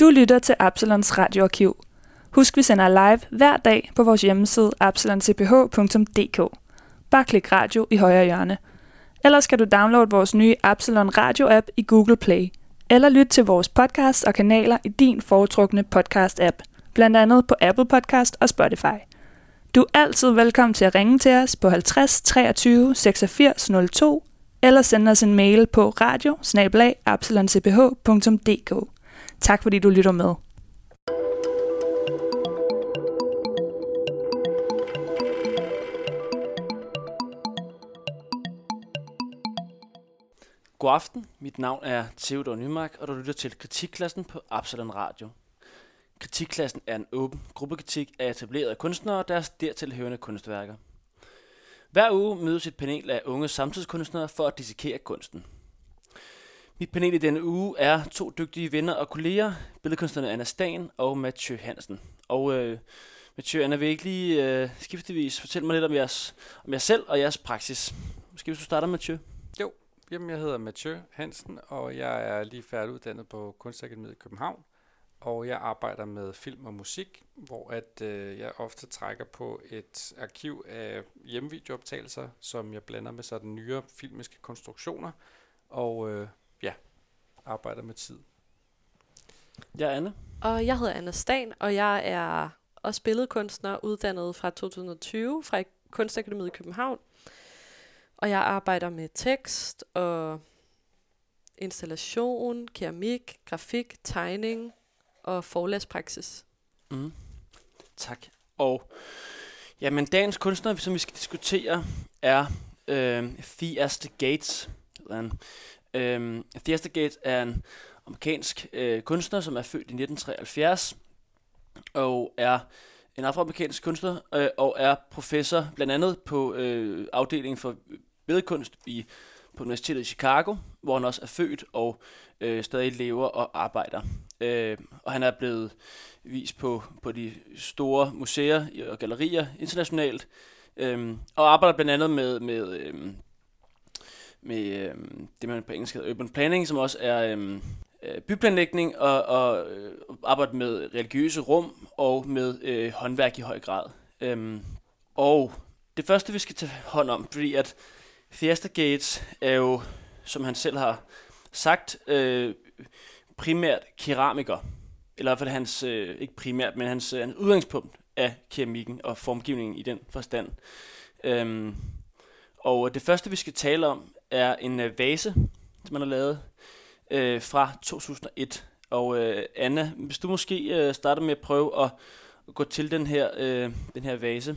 Du lytter til Absalons radioarkiv. Husk, vi sender live hver dag på vores hjemmeside absalonCPH.dk. Bare klik radio i højre hjørne. Ellers kan du downloade vores nye Absalon Radio-app i Google Play. Eller lyt til vores podcast og kanaler i din foretrukne podcast-app. Blandt andet på Apple Podcast og Spotify. Du er altid velkommen til at ringe til os på 50 23 86 02 eller sende os en mail på radio Tak fordi du lytter med. God aften, mit navn er Theodor Nymark, og du lytter til Kritikklassen på Absalon Radio. Kritikklassen er en åben gruppekritik af etablerede kunstnere og deres dertilhørende kunstværker. Hver uge mødes et panel af unge samtidskunstnere for at dissekere kunsten. Mit panel i denne uge er to dygtige venner og kolleger, billedkunstnerne Anna Stan og Mathieu Hansen. Og øh, Mathieu, Anna, vil ikke lige øh, skiftevis fortælle mig lidt om jeres, om jer selv og jeres praksis? Måske hvis du starter, Mathieu? Jo, jamen jeg hedder Mathieu Hansen, og jeg er lige færdiguddannet på Kunstakademiet i København og jeg arbejder med film og musik, hvor at øh, jeg ofte trækker på et arkiv af hjemmevideooptagelser, som jeg blander med sådan nyere filmiske konstruktioner, og øh, arbejder med tid. Jeg er Anne. Og jeg hedder Anna Stan, og jeg er også billedkunstner, uddannet fra 2020 fra Kunstakademiet i København. Og jeg arbejder med tekst og installation, keramik, grafik, tegning, og forlagspraksis. Mm. Tak. Og jamen, dagens kunstner, som vi skal diskutere, er øh, Theaster Gates. Øh, Øhm, Theastergate er en amerikansk øh, kunstner, som er født i 1973, og er en afroamerikansk kunstner, øh, og er professor blandt andet på øh, afdelingen for billedkunst i, på Universitetet i Chicago, hvor han også er født og øh, stadig lever og arbejder. Øh, og han er blevet vist på, på de store museer og gallerier internationalt, øh, og arbejder blandt andet med, med, øh, med øh, det, man på engelsk hedder urban planning, som også er øhm, øh, byplanlægning, og, og øh, arbejde med religiøse rum og med øh, håndværk i høj grad. Øh, og det første, vi skal tage hånd om, fordi at Fiesta Gates er jo, som han selv har sagt, øh, primært keramiker. Eller i hvert fald hans, øh, ikke primært, men hans, øh, hans udgangspunkt af keramikken og formgivningen i den forstand. Øhm, og det første, vi skal tale om, er en øh, vase, som man har lavet øh, fra 2001. Og øh, Anna, hvis du måske øh, starter med at prøve at, at gå til den her, øh, den her vase,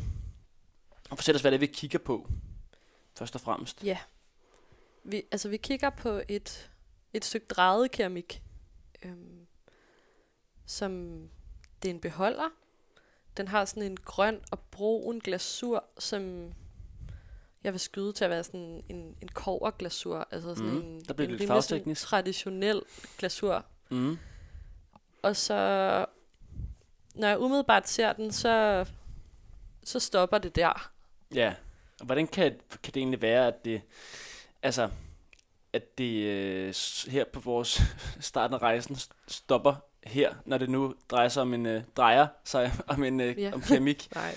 og fortæl os, hvad det er, vi kigger på, først og fremmest. Ja. Vi, altså, vi kigger på et, et stykke drejet keramik, øhm, som det er en beholder. Den har sådan en grøn og brun glasur, som jeg vil skyde til at være sådan en, en koverglasur. Altså sådan mm, en, der en rimelig traditionel glasur. Mm. Og så, når jeg umiddelbart ser den, så, så stopper det der. Ja, og hvordan kan, kan det egentlig være, at det, altså, at det øh, her på vores starten af rejsen stopper her, når det nu drejer sig om en øh, drejer sig om en øh, ja. om keramik. Nej.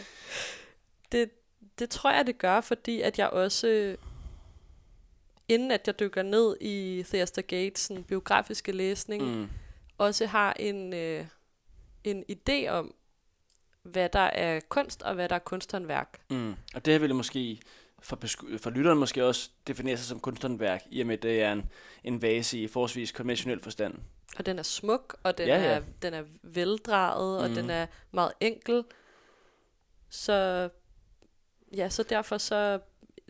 Det, det tror jeg, det gør, fordi at jeg også, inden at jeg dykker ned i Theaster Gates biografiske læsning, mm. også har en, øh, en idé om, hvad der er kunst, og hvad der er kunsthåndværk. Mm. Og det vil måske for, for lytteren måske også definere sig som kunsthåndværk, i og med, at det er en, en vase i forholdsvis konventionel forstand. Og den er smuk, og den, ja, ja. Er, den er veldraget, mm. og den mhm. er meget enkel. Så ja, så derfor så,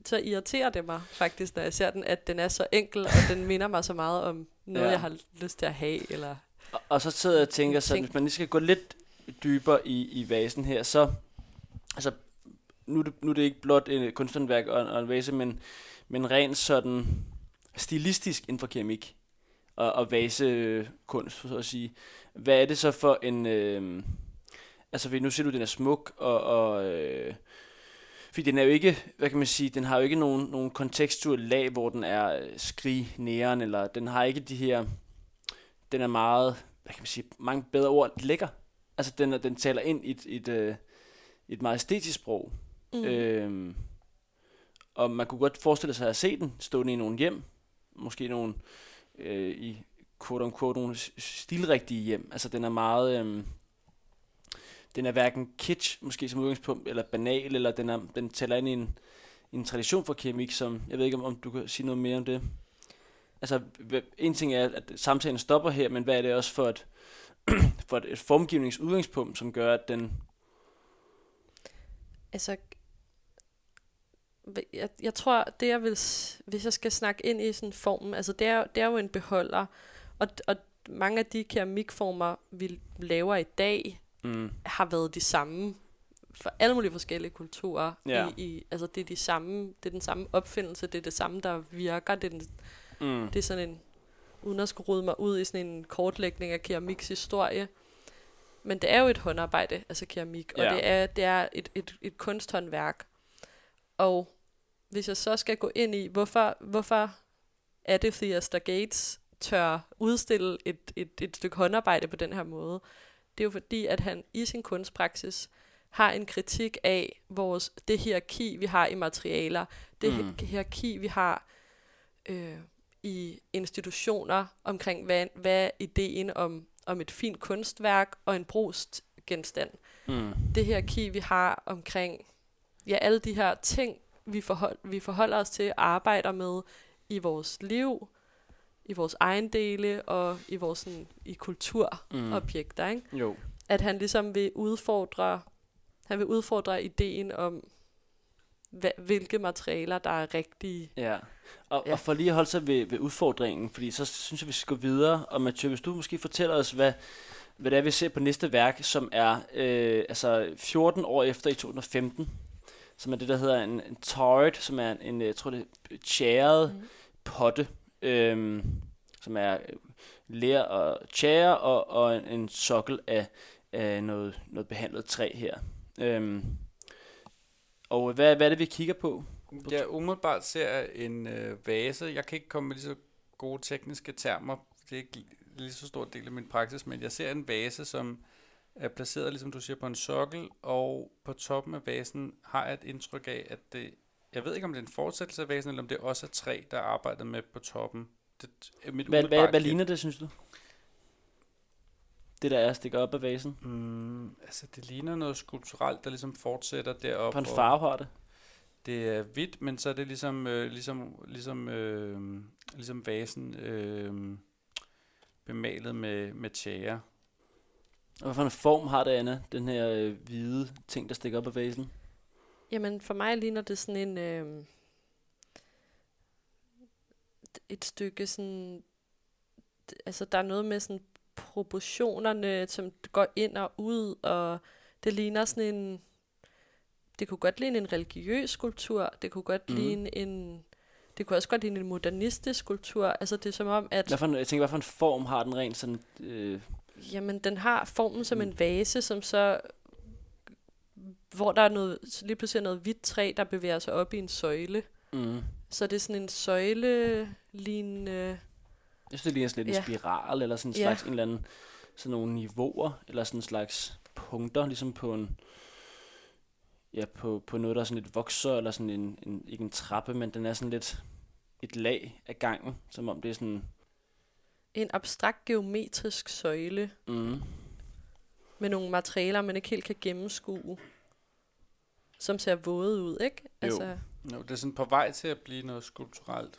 så irriterer det mig faktisk, når jeg ser den, at den er så enkel, og den minder mig så meget om noget, ja. jeg har lyst til at have. Eller og, og så sidder jeg og tænker, så hvis man lige skal gå lidt dybere i, i vasen her, så altså nu, er det, nu er det ikke blot et kunsthåndværk og, og en vase, men, men rent sådan stilistisk inden for keramik og, og vasekunst, så at sige. Hvad er det så for en... Øh, altså, nu ser du, den er smuk, og, og øh, fordi den er jo ikke, hvad kan man sige, den har jo ikke nogen, nogen kontekstuel lag, hvor den er skrig næren, eller den har ikke de her, den er meget hvad kan man sige, mange bedre ord, lækker. Altså, den, den taler ind i et, et, øh, et meget æstetisk sprog. Mm. Øhm, og man kunne godt forestille sig at se den stående i nogle hjem, måske nogle øh, i quote unquote nogle stilrigtige hjem. Altså den er meget, øhm, den er hverken kitsch måske som udgangspunkt, eller banal, eller den, er, den taler ind i en, en tradition for keramik, som, jeg ved ikke om, om du kan sige noget mere om det. Altså, en ting er, at samtalen stopper her, men hvad er det også for et, for et, et formgivningsudgangspunkt, som gør, at den... Altså, jeg, jeg tror, det jeg vil, hvis jeg skal snakke ind i sådan formen, altså det er, det er jo en beholder, og, og mange af de keramikformer, vi laver i dag, Mm, har været de samme for alle mulige forskellige kulturer. Ja. I, i, altså det er, de samme, det er den samme opfindelse, det er det samme, der virker. Det er, den, mm, det er sådan en, uden at skulle rode mig ud i sådan en kortlægning af keramiks historie. Men det er jo et håndarbejde, altså keramik, og Ja. det er, det er et, et, et kunsthåndværk. Og hvis jeg så skal gå ind i, hvorfor, hvorfor er det Theaster Gates tør udstille et, et, et stykke håndarbejde på den her måde, det er jo fordi, at han i sin kunstpraksis har en kritik af vores, det hierarki, vi har i materialer, det Mm. hierarki, vi har øh, i institutioner omkring, hvad, hvad er ideen om, om et fint kunstværk og en brugsgenstand. mm, Det hierarki, vi har omkring ja, alle de her ting, vi, forhold, vi forholder os til og arbejder med i vores liv, i vores ejendele og i vores sådan, i kulturobjekter. Ikke? jo. At han ligesom vil udfordre, han vil udfordre ideen om, hva, hvilke materialer, der er rigtige. Ja. Og, ja. Ja. og for lige at holde sig ved, ved udfordringen, fordi så synes jeg, vi skal gå videre. Og Mathieu, hvis du måske fortæller os, hvad, hvad det er, vi ser på næste værk, som er øh, altså 14 år efter i 2015, som er det, der hedder en, en turret, som er en, en jeg tror det er tjæret Mm. potte, øh, som er øh, ler og tjære og, og en, en sokkel af, af noget, noget behandlet træ her. Øh, og hvad, hvad er det, vi kigger på? Jeg umiddelbart ser en øh, vase. Jeg kan ikke komme med lige så gode tekniske termer. Det er ikke lige så stor del af min praksis, men jeg ser en vase, som er placeret, ligesom du siger, på en sokkel, og på toppen af vasen har jeg et indtryk af, at det, jeg ved ikke, om det er en fortsættelse af vasen, eller om det også er træ, der er arbejdet med på toppen. Det mit Hvad, hvad, hvad ligner det, synes du? Det der er stikker op af vasen. Mm, altså, det ligner noget skulpturelt, der ligesom fortsætter deroppe. På en og- farve har det. Det er hvidt, men så er det ligesom, øh, ligesom, ligesom, øh, ligesom vasen øh, bemalet med, med tjære. Og hvad for en form har det, Anna? Den her øh, hvide ting, der stikker op af vasen. Jamen, for mig ligner det sådan en... Øh, et stykke sådan... Altså, der er noget med sådan proportionerne, som går ind og ud, og det ligner sådan en... Det kunne godt ligne en religiøs skulptur, det kunne godt mm. ligne en... Det kunne også godt ligne en modernistisk skulptur. Altså, det er som om, at... Hvad for en, jeg tænker, hvad for en form har den rent sådan... Øh, Jamen, den har formen som Mm. en vase, som så... Hvor der er noget, lige pludselig noget hvidt træ, der bevæger sig op i en søjle. mm. Så det er sådan en søjle lignende... Jeg synes, det ligner sådan lidt Ja. en spiral, eller sådan en Ja. slags en eller anden, sådan nogle niveauer, eller sådan en slags punkter, ligesom på en, ja, på, på noget, der er sådan lidt vokser, eller sådan en, en, ikke en trappe, men den er sådan lidt et lag af gangen, som om det er sådan, En abstrakt geometrisk søjle mm, med nogle materialer, man ikke helt kan gennemskue. Som ser våde ud, ikke? Altså, Jo, det er sådan på vej til at blive noget skulpturelt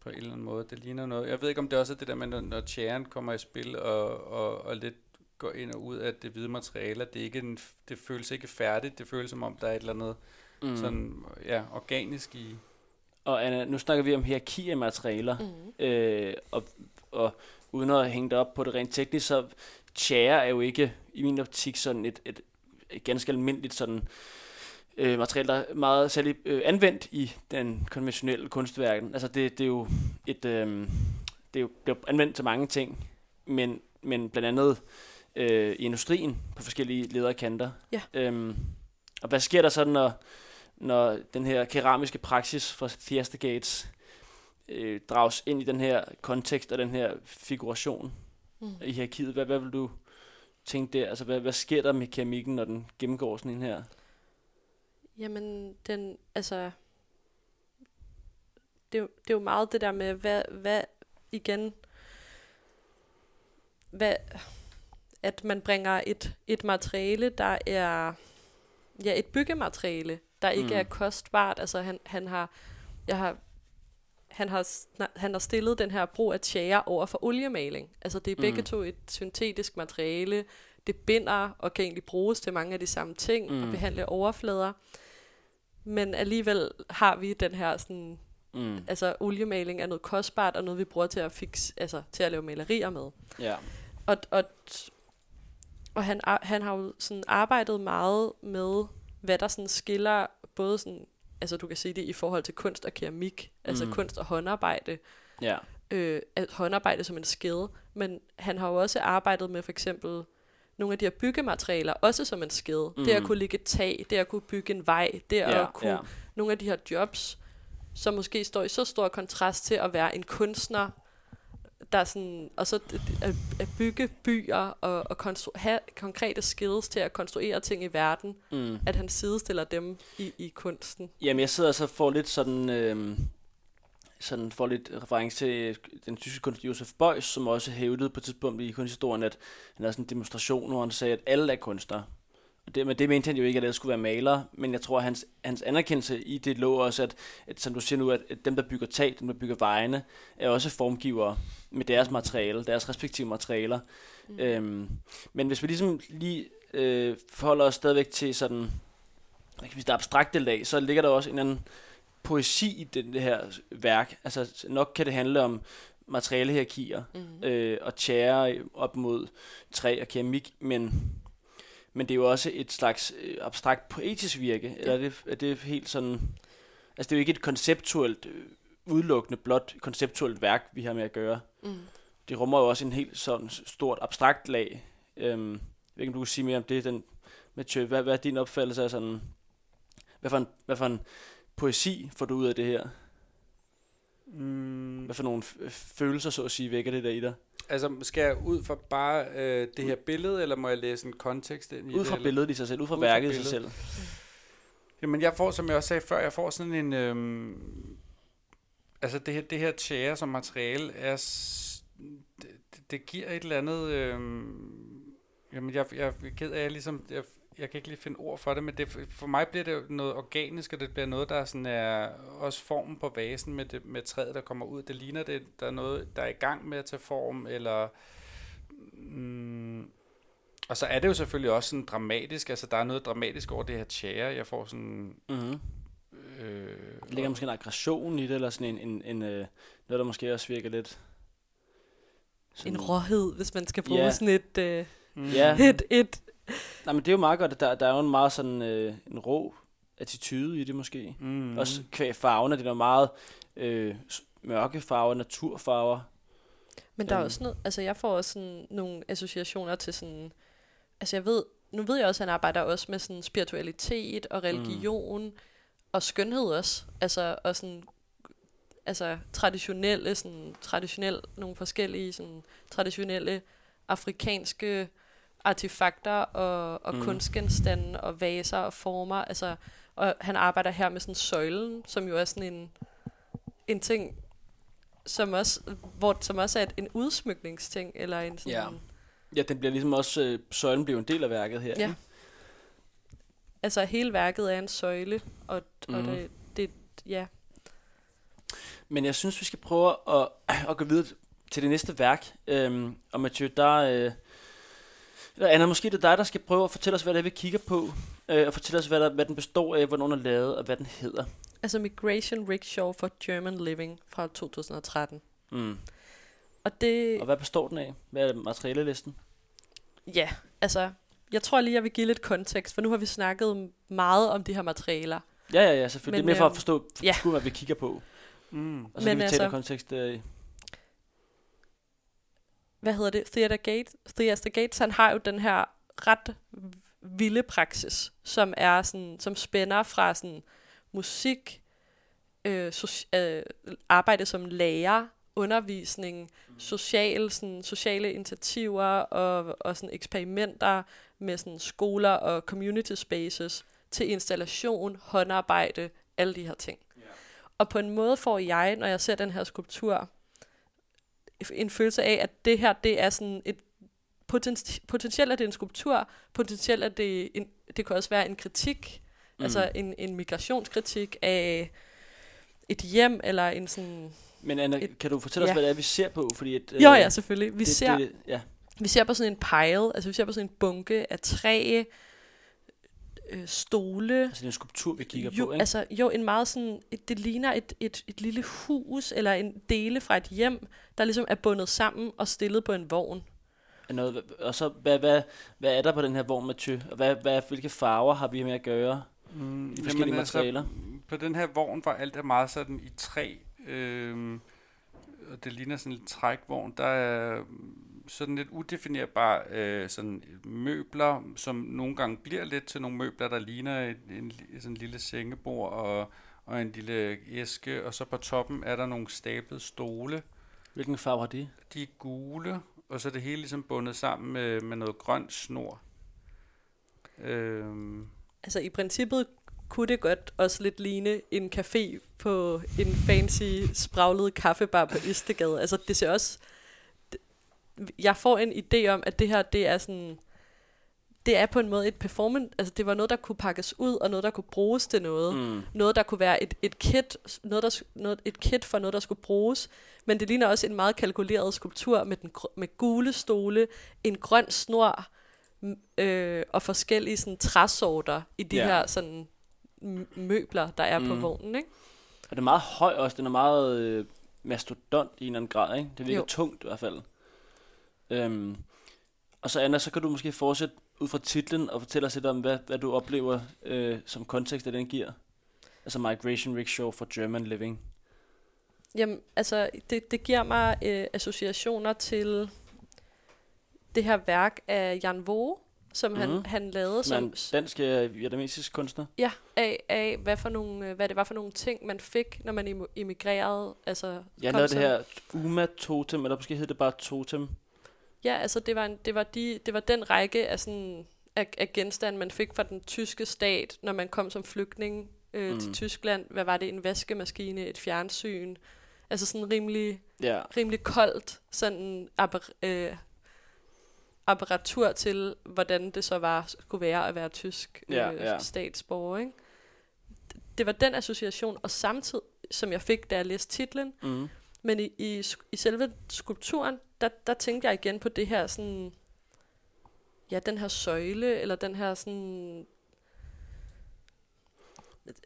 på en eller anden måde. Det ligner noget. Jeg ved ikke, om det også er det der med, når, når tjæren kommer i spil og, og, og lidt går ind og ud af det hvide materiale. Det, er ikke en, det føles ikke færdigt. Det føles som om, der er et eller andet mm. sådan, ja, organisk i. Og Anna, nu snakker vi om hierarki af materialer, mm. øh, og, og uden at hænge det op på det rent teknisk, så tjære er jo ikke i min optik sådan et, et ganske almindeligt sådan øh, materiale, der er meget særligt øh, anvendt i den konventionelle kunstverden. Altså det, det er jo et øh, det er jo det er anvendt til mange ting, men, men blandt andet øh, i industrien på forskellige lederkanter. Ja. Øhm, og hvad sker der så, når, når den her keramiske praksis fra Fiesta Gates øh, drages ind i den her kontekst og den her figuration? Mm. i hierarkiet. Hvad, hvad vil du tænke der? Altså, hvad, hvad sker der med keramikken, når den gennemgår sådan en her? Jamen, den, altså... Det, det er jo meget det der med, hvad, hvad igen... Hvad, at man bringer et, et materiale, der er... Ja, et byggemateriale, der ikke Mm. er kostbart. Altså, han, han har... Jeg har han har, han har stillet den her brug af tjære over for oliemaling. Altså det er begge Mm. to et syntetisk materiale. Det binder og kan egentlig bruges til mange af de samme ting mm. og behandle overflader. Men alligevel har vi den her sådan, Mm. altså oliemaling er noget kostbart og noget vi bruger til at fix, altså til at lave malerier med. Ja. Og, og, og han, han har jo sådan arbejdet meget med, hvad der sådan skiller både sådan, altså du kan sige det i forhold til kunst og keramik, altså Mm. kunst og håndarbejde, Ja. øh, håndarbejde som en skill, men han har jo også arbejdet med for eksempel nogle af de her byggematerialer, også som en skill. Mm. Det at Mhm. kunne lægge et tag, det at kunne bygge en vej, det Ja, at kunne ja. nogle af de her jobs, som måske står i så stor kontrast til at være en kunstner, der er sådan, og så at, at bygge byer og, og konstru- have konkrete skills til at konstruere ting i verden, Mm. at han sidestiller dem i, i kunsten. Jamen, jeg sidder og så får lidt sådan, øh, sådan får lidt reference til den tyske kunstner Josef Beuys, som også hævdede på et tidspunkt i kunsthistorien, at han havde sådan en demonstration, hvor han sagde, at alle er kunstnere. Det, men det mente han jo ikke, at alle skulle være malere, men jeg tror, at hans, hans anerkendelse i det lå også, at, at som du siger nu, at, at dem, der bygger tag, dem, der bygger vejene, er også formgivere med deres materiale, deres respektive materialer. Mm. Øhm, men hvis vi ligesom lige øh, forholder os stadigvæk til sådan, hvad kan vi sige, det abstrakte lag, så ligger der også en anden poesi i det, det her værk. Altså nok kan det handle om materialehierarkier Mm. øh, og tjære op mod træ og keramik, men, men det er jo også et slags øh, abstrakt poetisk virke, eller er det, er det helt sådan... Altså det er jo ikke et konceptuelt, øh, udelukkende blot konceptuelt værk, vi har med at gøre. Mm. Det rummer jo også en helt sådan stort abstrakt lag. Øhm, jeg ved ikke, om du kan sige mere om det, den, Mathieu. Hvad, hvad er din opfattelse af sådan... Hvad for en, hvad for en poesi får du ud af det her? Mm, Hvad for nogle f- følelser, så at sige, vækker det der i dig? Altså, skal jeg ud fra bare øh, det her billede, eller må jeg læse en kontekst ind i Ud det? fra eller? billedet i sig selv, ud fra Ud fra værket i sig selv. Jamen, jeg får, som jeg også sagde før, jeg får sådan en... Øhm, altså, det her, det her tjære som materiale er... Det, det- giver et eller andet... Øhm, jamen, jeg, jeg er ked af, at jeg ligesom... Jeg, jeg kan ikke lige finde ord for det, men det, for mig bliver det noget organisk, og det bliver noget, der sådan er også formen på vasen med, det, med træet, der kommer ud. Det ligner, det, der er noget, der er i gang med at tage form, eller... Mm, og så er det jo selvfølgelig også sådan dramatisk, altså der er noget dramatisk over det her tjære. Jeg får sådan... Mm-hmm. Øh, Der ligger måske en aggression i det, eller sådan en, en, en øh, noget, der måske også virker lidt... En råhed, hvis man skal bruge Ja. sådan et, øh, mm, Ja. et, et Nej, men det er jo meget godt, at der, der er jo en meget sådan øh, en rå attitude i det måske. Mm. Mm. Også kvæg farverne, det er jo meget øh, mørke farver, naturfarver. Men der er Øhm. også noget, altså jeg får også sådan nogle associationer til sådan, altså jeg ved, nu ved jeg også, at han arbejder også med sådan spiritualitet og religion mm. og skønhed også, altså og sådan, altså traditionelle, sådan traditionelle, nogle forskellige sådan traditionelle afrikanske artefakter og, og Mm. kunstgenstande og vaser og former, altså, og han arbejder her med sådan søjlen, som jo er sådan en, en ting, som også, hvor, som også er et, en udsmykningsting, eller en sådan... Ja. Ja, den bliver ligesom også, øh, søjlen bliver en del af værket her. Ja. ikke? Altså hele værket er en søjle, og, mm. og det, det, ja. Men jeg synes, vi skal prøve at, at gå videre til det næste værk. Øhm, og Mathieu, der, øh, eller Anna, måske det er dig, der skal prøve at fortælle os, hvad det er, vi kigger på. Øh, og fortælle os, hvad, der, hvad den består af, hvornår den er lavet, og hvad den hedder. Altså Migration Rickshaw for German Living fra 2013. Mm. Og det, Og hvad består den af? Hvad er materialelisten? ja, altså, jeg tror lige, jeg vil give lidt kontekst, for nu har vi snakket meget om de her materialer. Ja, ja, ja, selvfølgelig. Men, det er mere for at øhm, forstå, ja. hvad vi kigger på. Mm. Og så Men kan vi altså- tale kontekst øh. Hvad hedder det, Theater Gate, Theater Gates, han har jo den her ret vilde praksis, som er sådan, som spænder fra sådan musik, øh, soci- øh, arbejde som lærer undervisning, social, sådan, sociale initiativer og, og sådan eksperimenter med sådan skoler og community spaces til installation, håndarbejde, alle de her ting. Yeah. Og på en måde får jeg, når jeg ser den her skulptur, en følelse af, at det her, det er sådan et poten- potentielt er det en skulptur, potentielt er det en, det kan også være en kritik, mm. altså en, en migrationskritik af et hjem, eller en sådan... Men Anna, et, kan du fortælle os, ja. hvad det er, vi ser på? Fordi et, jo, ja, selvfølgelig. Vi, det, ser, det, ja. vi ser på sådan en pile, altså vi ser på sådan en bunke af træ, øh, stole. Altså en skulptur, vi kigger jo, på, ikke? Altså, jo, en meget sådan, et, det ligner et, et, et lille hus, eller en dele fra et hjem, der ligesom er bundet sammen og stillet på en vogn. Noget, og så, hvad, hvad, hvad er der på den her vogn, Mathieu? Og hvad, hvad, hvilke farver har vi med at gøre? Mm, de forskellige jamen, altså, materialer? Altså, på den her vogn var alt er meget sådan i træ. Øh, og det ligner sådan en trækvogn. Der er sådan lidt udefinerbare øh, sådan møbler, som nogle gange bliver lidt til nogle møbler, der ligner en, en, sådan en lille sengebord og, og en lille æske. Og så på toppen er der nogle stablede stole. Hvilken farve har de? De er gule, og så er det hele ligesom bundet sammen med, med noget grønt snor. Øhm. Altså i princippet kunne det godt også lidt ligne en café på en fancy, spraglet kaffebar på Østegade. Altså det ser også... Jeg får en idé om, at det her, det er sådan... Det er på en måde et performance, altså det var noget, der kunne pakkes ud, og noget, der kunne bruges til noget. Mm. Noget, der kunne være et, et kit, noget, der, noget, et kit for noget, der skulle bruges. Men det ligner også en meget kalkuleret skulptur med, den, med gule stole, en grøn snor, øh, og forskellige sådan, træsorter i de yeah. her sådan møbler, der er mm. på vognen, ikke? Og det er meget høj også, den er meget øh, mastodont i en eller anden grad, ikke? Det virker jo. tungt i hvert fald. Øhm, og så Anna, så kan du måske fortsætte ud fra titlen og fortælle os lidt om, hvad, hvad du oplever øh, som kontekst, at den giver. Altså Migration Rickshaw for German Living. Jamen, altså, det, det giver mig øh, associationer til det her værk af Jan Voge, som mm. han, mhm. han lavede. Som en dansk øh, vietnamesisk kunstner? Ja, af, af hvad, for nogle, øh, hvad det var for nogle ting, man fik, når man emigrerede. Altså, ja, noget af det her Uma-totem, eller måske hed det bare totem. Ja, altså det var, en, det var, de, det var den række af, sådan, af, af genstande, man fik fra den tyske stat, når man kom som flygtning øh, mm. til Tyskland. Hvad var det? En vaskemaskine, et fjernsyn. Altså sådan rimelig, yeah. rimelig koldt, sådan øh, apparatur til, hvordan det så var skulle være at være tysk øh, ja. statsborger. Ikke? Det var den association, og samtidig, som jeg fik, da jeg læste titlen, mm. Men i, i, i selve skulpturen, der, der tænkte jeg igen på det her sådan, ja, den her søjle, eller den her sådan,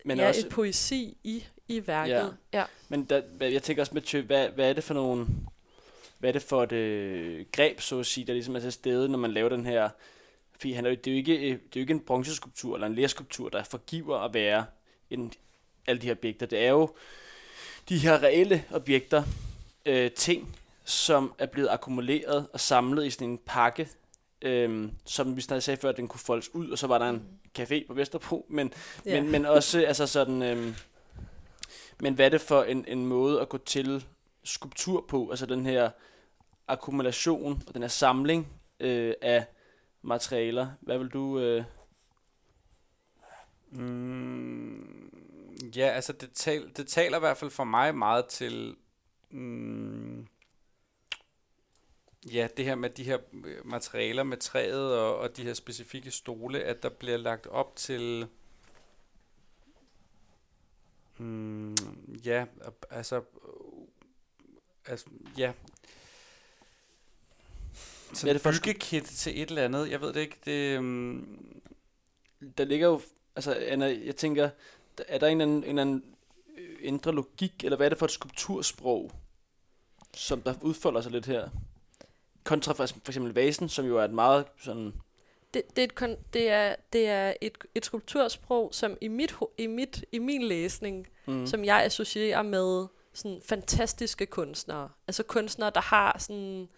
men ja, også, et poesi i, i værket. Ja. ja. Men der, jeg tænker også med, hvad, hvad er det for nogle hvad er det for et øh, greb, så at sige, der ligesom er til stede, når man laver den her... Fordi han er, det, er jo ikke, øh, det er jo ikke en bronzeskulptur eller en lærskulptur, der forgiver at være en, alle de her objekter. Det er jo de her reelle objekter, øh, ting, som er blevet akkumuleret og samlet i sådan en pakke, øh, som vi snart sagde før, at den kunne foldes ud, og så var der en café på Vesterbro, men, yeah. men, men også altså sådan... Øh, men hvad er det for en, en måde at gå til skulptur på, altså den her akkumulation og den her samling øh, af materialer. Hvad vil du... Øh... Mm, ja, altså det, tal, det taler i hvert fald for mig meget til... Mm, ja, det her med de her materialer med træet og, og de her specifikke stole, at der bliver lagt op til... Mm, ja, altså altså, ja. Så er det for byggekit til et eller andet, jeg ved det ikke, det... Um... Der ligger jo, altså Anna, jeg tænker, er der en eller anden, en eller anden øh, indre logik, eller hvad er det for et skulptursprog, som der udfolder sig lidt her? Kontra for, for eksempel vasen, som jo er et meget sådan... Det, det, er, et kon, det er, det er et, et skulptursprog, som i, mit, i, mit, i min læsning, mm. som jeg associerer med sådan fantastiske kunstnere. Altså kunstnere, der har sådan...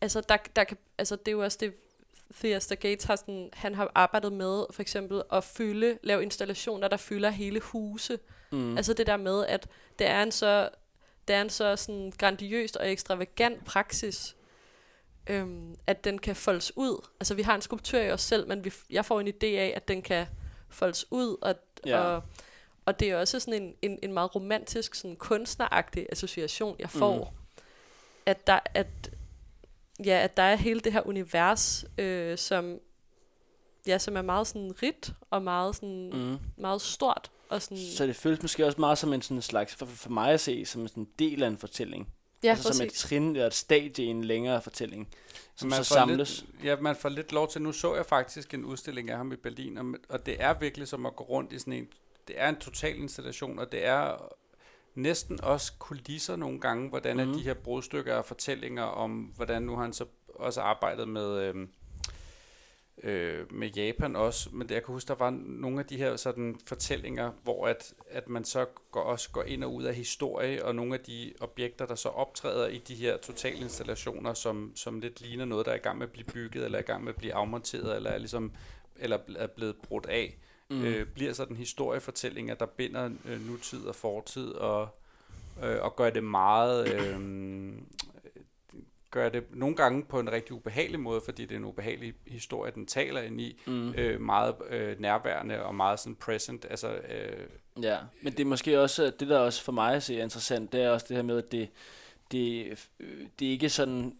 Altså, der, der kan, altså det er jo også det, Theaster Gates har sådan, han har arbejdet med, for eksempel at fylde, lave installationer, der fylder hele huse. Mm. Altså det der med, at det er en så det er en så sådan grandiøst og ekstravagant praksis, øhm, at den kan foldes ud. Altså vi har en skulptur i os selv, men vi, jeg får en idé af, at den kan foldes ud, og, Ja. og, og det er også sådan en, en, en meget romantisk, sådan kunstneragtig association, jeg får. Mm. At, der, at, ja, at der er hele det her univers, øh, som, ja, som er meget sådan rigt, og meget, sådan, mm. Meget stort. Og sådan, Så det føles måske også meget som en sådan slags, for, for mig at se, som en sådan del af en fortælling. ja, altså som et trin eller et stadie i en længere fortælling, som man så samles. Lidt, ja, man får lidt lov til. Nu så jeg faktisk en udstilling af ham i Berlin, og, og det er virkelig som at gå rundt i sådan en... Det er en total installation, og det er næsten også kulisser nogle gange, hvordan mm. Mhm. er de her brudstykker og fortællinger om, hvordan nu har han så også arbejdet med... Øhm, øh, med Japan også, men jeg kan huske, der var nogle af de her sådan fortællinger, hvor at, at man så går, også går ind og ud af historie, og nogle af de objekter, der så optræder i de her totalinstallationer, som, som lidt ligner noget, der er i gang med at blive bygget, eller er i gang med at blive afmonteret, eller er, ligesom, eller er blevet brudt af, mm. øh, bliver sådan historiefortællinger, der binder øh, nutid og fortid, og, øh, og gør det meget... Øh, gør det nogle gange på en rigtig ubehagelig måde, fordi det er en ubehagelig historie, den taler ind i, Mm. øh, meget øh, nærværende og meget sådan present. Altså, øh, Ja, men det er måske også, det der også for mig er interessant, det er også det her med, at det, det, øh, det er ikke sådan,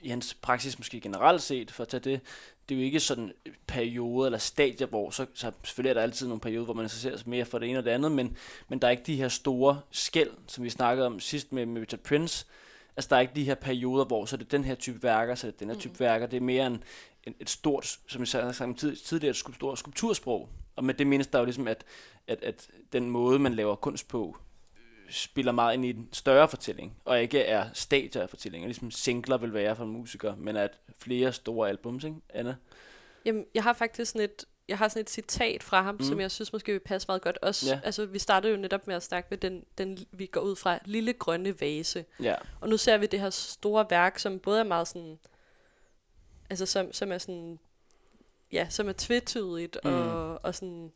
i hans praksis måske generelt set, for at tage det, det er jo ikke sådan perioder eller stadier, hvor så, så selvfølgelig er der altid nogle perioder, hvor man interesserer sig mere for det ene og det andet, men, men der er ikke de her store skæld, som vi snakkede om sidst med, med Richard Prince. Altså der er ikke de her perioder, hvor så er det den her type værker, så er det den her type værker. Det er mere en, en, et stort, som jeg sagde tidligere, et stort skulptursprog. Og med det menes der jo ligesom, at, at, at den måde, man laver kunst på, spiller meget ind i en større fortælling, og ikke er stadier af fortællinger, ligesom singler vil være for en musiker, men at flere store albums, ikke, Anna? Jamen, jeg har faktisk sådan et, jeg har sådan et citat fra ham, Mm. som jeg synes måske vil passe meget godt. Også, Ja. altså, vi startede jo netop med at snakke med den, den, vi går ud fra, lille grønne vase. Ja. Og nu ser vi det her store værk, som både er meget sådan, altså som, som er sådan, ja, som er tvetydigt, mm. og, og sådan,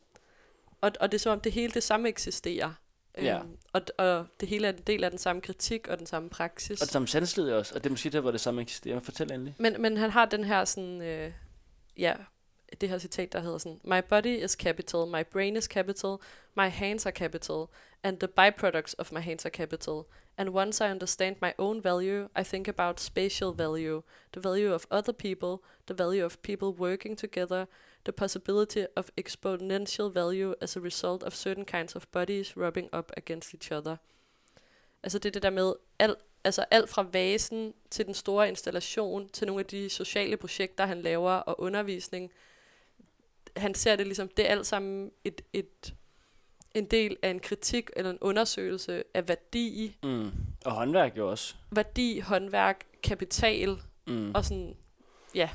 og, og det er som om det hele det samme eksisterer. Ja. Øhm, og, og det hele er en del af den samme kritik og den samme praksis. Og det samme sandslid også, og det er måske der, hvor det samme eksisterer. Fortæl endelig. Men, men han har den her sådan, øh, ja, det her citat, der hedder sådan, My body is capital, my brain is capital, my hands are capital, and the byproducts of my hands are capital. And once I understand my own value, I think about spatial value, the value of other people, the value of people working together, the possibility of exponential value as a result of certain kinds of bodies rubbing up against each other. Altså det er det der med, alt, altså alt fra vasen til den store installation, til nogle af de sociale projekter, han laver, og undervisning. Han ser det ligesom, det er alt sammen et, et, en del af en kritik eller en undersøgelse af værdi, Mm. Og håndværk jo også. værdi, håndværk, kapital, Mm. og sådan, ja,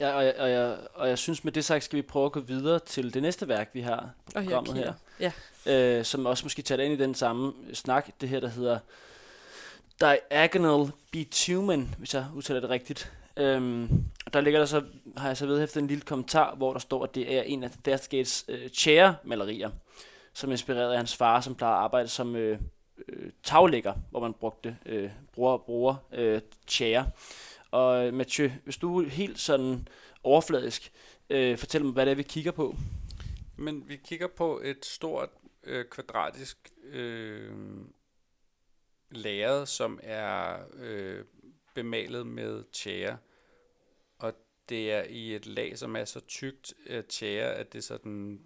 Ja, og, jeg, og, jeg, og jeg synes med det sagt, skal vi prøve at gå videre til det næste værk, vi har på her programmet her. Ja. øh, som også måske tager ind i den samme snak, det her, der hedder Diagonal Bitumen, hvis jeg udtaler det rigtigt. Øhm, der ligger der så, har jeg så vedhæftet en lille kommentar, hvor der står, at det er en af Deathgates øh, chair-malerier, som er inspireret af hans far, som plejer at arbejde som øh, øh, taglægger, hvor man brugte, øh, bruger, bruger øh, chair. Og øh, Mathieu, hvis du er helt sådan overfladisk, øh, fortæl mig, hvad det er, vi kigger på. Men vi kigger på et stort øh, kvadratisk øh, lærred, som er øh, bemalet med tjære. Og det er i et lag, som er så tykt af tjære, at det sådan,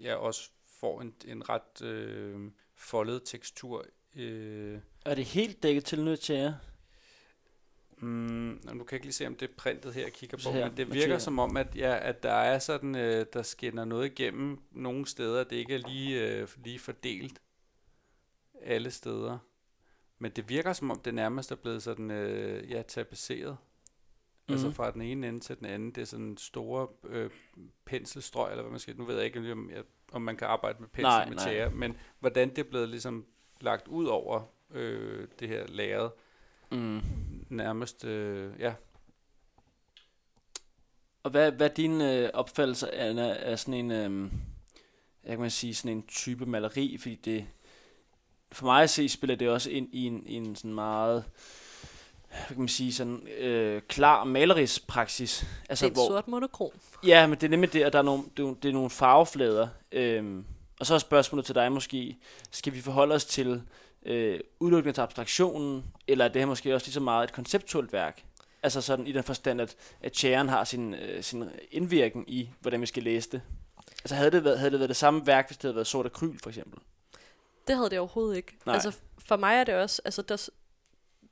ja, også får en, en ret øh, foldet tekstur. Øh, Er det helt dækket til nødt chair? Mm, nu kan jeg ikke lige se, om det er printet her, jeg kigger på, her, men det virker som om, at, ja, at der er sådan, øh, der skinner noget igennem nogle steder, det ikke er lige, øh, lige fordelt alle steder. Men det virker som om, det nærmest er blevet sådan, øh, ja, tapetseret. Mm. Altså Mhm. fra den ene ende til den anden. Det er sådan store øh, penselstrøg, eller hvad man skal, nu ved jeg ikke, om, jeg, om man kan arbejde med pensel Nej, med tjære, men hvordan det er blevet ligesom lagt ud over øh, det her lærred Mm. Nærmest, øh, ja. Og hvad, hvad er din øh, opfattelse af, af sådan en, øh, jeg kan man sige, sådan en type maleri, fordi det, for mig at se, spiller det også ind i en, i en sådan meget, hvad kan man sige, sådan øh, klar malerisk praksis. Altså, det er et sort monokrom. Ja, men det er nemlig det, at der er nogle, det, er, det er nogle farveflader. Øhm, og så er spørgsmålet til dig måske, skal vi forholde os til øh, udelukkende til abstraktionen, eller er det her måske også lige så meget et konceptuelt værk? Altså sådan i den forstand, at, at Chæren har sin, øh, sin indvirken i, hvordan vi skal læse det. Altså havde det, været, havde det været det samme værk, hvis det havde været sort akryl for eksempel? Det havde det overhovedet ikke. Nej. Altså for mig er det også, altså der,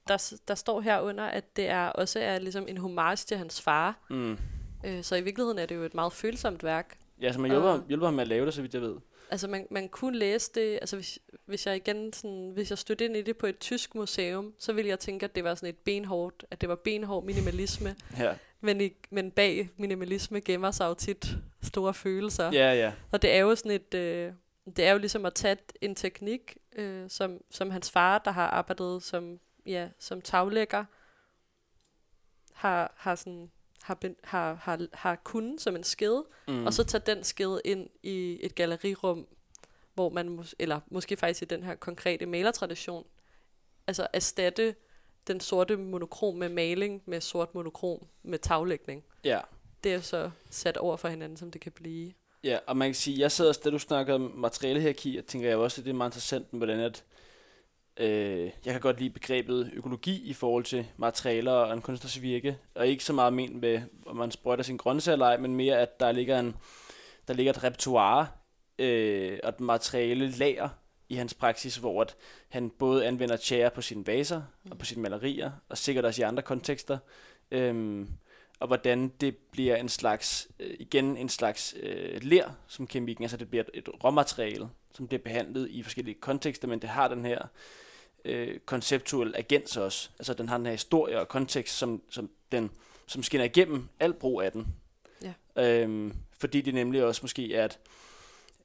der, der står herunder, at det er også er ligesom en homage til hans far. Mm. Øh, så i virkeligheden er det jo et meget følsomt værk. Ja, så man hjælper, og, hjælper ham med at lave det, så vidt jeg ved. Altså man, man kunne læse det, altså hvis, hvis jeg igen sådan, hvis jeg stødte ind i det på et tysk museum, så ville jeg tænke, at det var sådan et benhårdt, at det var benhård minimalisme. ja. Men, i, men bag minimalisme gemmer sig jo tit store følelser. Ja, ja. Og det er jo sådan et, øh, det er jo ligesom at tage en teknik, øh, som, som hans far, der har arbejdet som, ja, som taglægger, har, har sådan har, ben, har, har, har kunnet som en skede, mm. og så tage den skede ind i et gallerirum, hvor man, mås- eller måske faktisk i den her konkrete malertradition, altså erstatte den sorte monokrom med maling med sort monokrom med taglægning. Ja. Det er så sat over for hinanden, som det kan blive. Ja, og man kan sige, jeg sidder, da du snakker om materialehierarki, jeg tænker jeg også, at det er meget interessant, hvordan at, øh, jeg kan godt lide begrebet økologi i forhold til materialer og en kunstners virke, og ikke så meget ment med, om man sprøjter sin grøntsager eller ej, men mere, at der ligger, en, der ligger et repertoire øh, og et materiale lager i hans praksis, hvor at han både anvender tjære på sine vaser og på sine malerier, og sikkert også i andre kontekster, øh, og hvordan det bliver en slags, øh, igen en slags øh, ler som kemikken, altså det bliver et, et råmateriale, som bliver behandlet i forskellige kontekster, men det har den her øh, konceptuel agens også, altså den har den her historie og kontekst, som, som, den, som skinner igennem al brug af den. Ja. Øhm, fordi det nemlig også måske er et,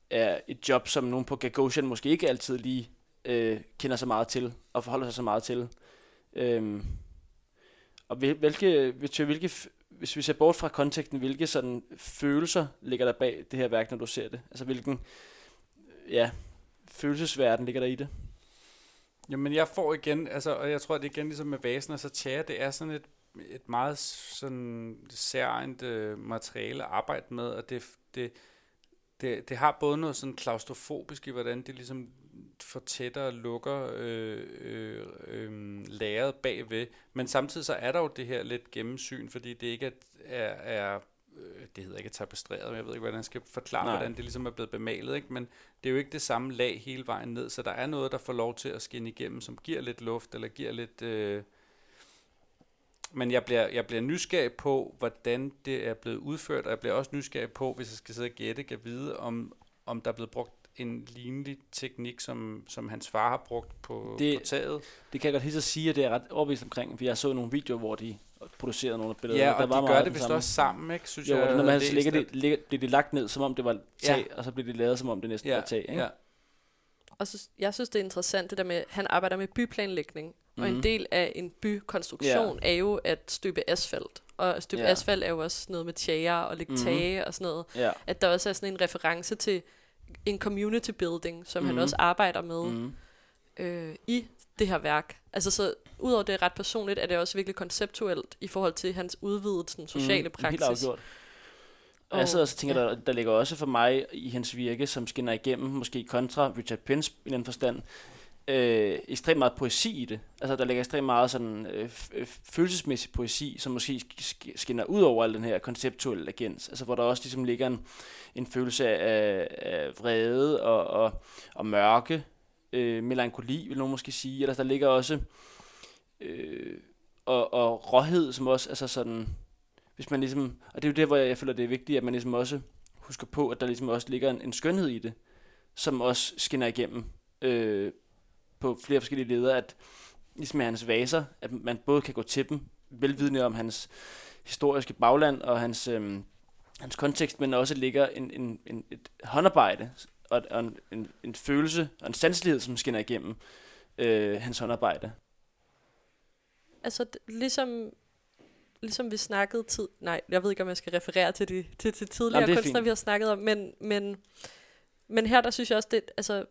er et job, som nogen på Gagosian måske ikke altid lige øh, kender så meget til, og forholder sig så meget til. Øhm, og hvilke, hvilke hvis vi ser bort fra konteksten, hvilke sådan følelser ligger der bag det her værk, når du ser det? Altså hvilken ja, følelsesverden ligger der i det? Jamen jeg får igen, altså, og jeg tror, at det igen ligesom med vasen altså, og så tjære, det er sådan et, et meget sådan særligt øh, materiale at arbejde med, og det, det, det, det har både noget sådan klaustrofobisk i, hvordan det ligesom fortætter og lukker øh, øh, øh, lageret bagved. Men samtidig så er der jo det her lidt gennemsyn, fordi det ikke er, er, er øh, det hedder ikke tapestreret, men jeg ved ikke, hvordan jeg skal forklare, Nej. hvordan det ligesom er blevet bemalet, ikke? men det er jo ikke det samme lag hele vejen ned, så der er noget, der får lov til at skinne igennem, som giver lidt luft, eller giver lidt... Øh, men jeg bliver, jeg bliver nysgerrig på, hvordan det er blevet udført, og jeg bliver også nysgerrig på, hvis jeg skal sidde og gætte, kan vide, om, om der er blevet brugt en lignende teknik, som, som hans far har brugt på, det, på taget. Det kan jeg godt helt sige, at det er ret overbevist omkring, for jeg så nogle videoer, hvor de producerede nogle billeder. Ja, og der var de gør det vist også sammen, ikke? Synes jo, jeg, når man ligger det, ligger, bliver det lagt ned, som om det var tag, ja. og så bliver det lavet, som om det næsten ja. var tag, ikke? Ja. Og så, jeg synes, det er interessant, det der med, at han arbejder med byplanlægning, mm-hmm. og en mhm. del af en bykonstruktion yeah. er jo at støbe asfalt. Og at støbe yeah. asfalt er jo også noget med tjære og lægge mm-hmm. tage og sådan noget. Yeah. At der også er sådan en reference til en community building, som mm. han mhm. også arbejder med mm. øh, i det her værk. Altså så, udover det er ret personligt, er det også virkelig konceptuelt i forhold til hans udvidede sådan, sociale mm, praksis. Helt afgjort. Og jeg sidder og tænker, ja. der, der ligger også for mig i hans virke, som skinner igennem, måske kontra Richard Pence i den forstand, øh, ekstremt meget poesi i det. Altså, der ligger ekstremt meget sådan øh, øh følelsesmæssig poesi, som måske skinner ud over al den her konceptuelle agens. Altså, hvor der også ligesom ligger en, en følelse af, af vrede og, og, og mørke, øh, melankoli, vil nogen måske sige. Eller der ligger også øh, og, og råhed, som også, altså sådan, hvis man ligesom, og det er jo det, hvor jeg, jeg føler, det er vigtigt, at man ligesom også husker på, at der ligesom også ligger en, en skønhed i det, som også skinner igennem øh, på flere forskellige ledere, at ligesom med hans vaser, at man både kan gå til dem, velvidende om hans historiske bagland og hans, øh, hans kontekst, men også ligger en, en, en, et håndarbejde og, og en, en, en følelse og en sanselighed, som skinner igennem øh, hans håndarbejde. Altså, ligesom ligesom vi snakkede tid... Nej, jeg ved ikke, om jeg skal referere til de, til, til tidligere Jamen, kunstnere, vi har snakket om, men, men, men her, der synes jeg også, det, altså,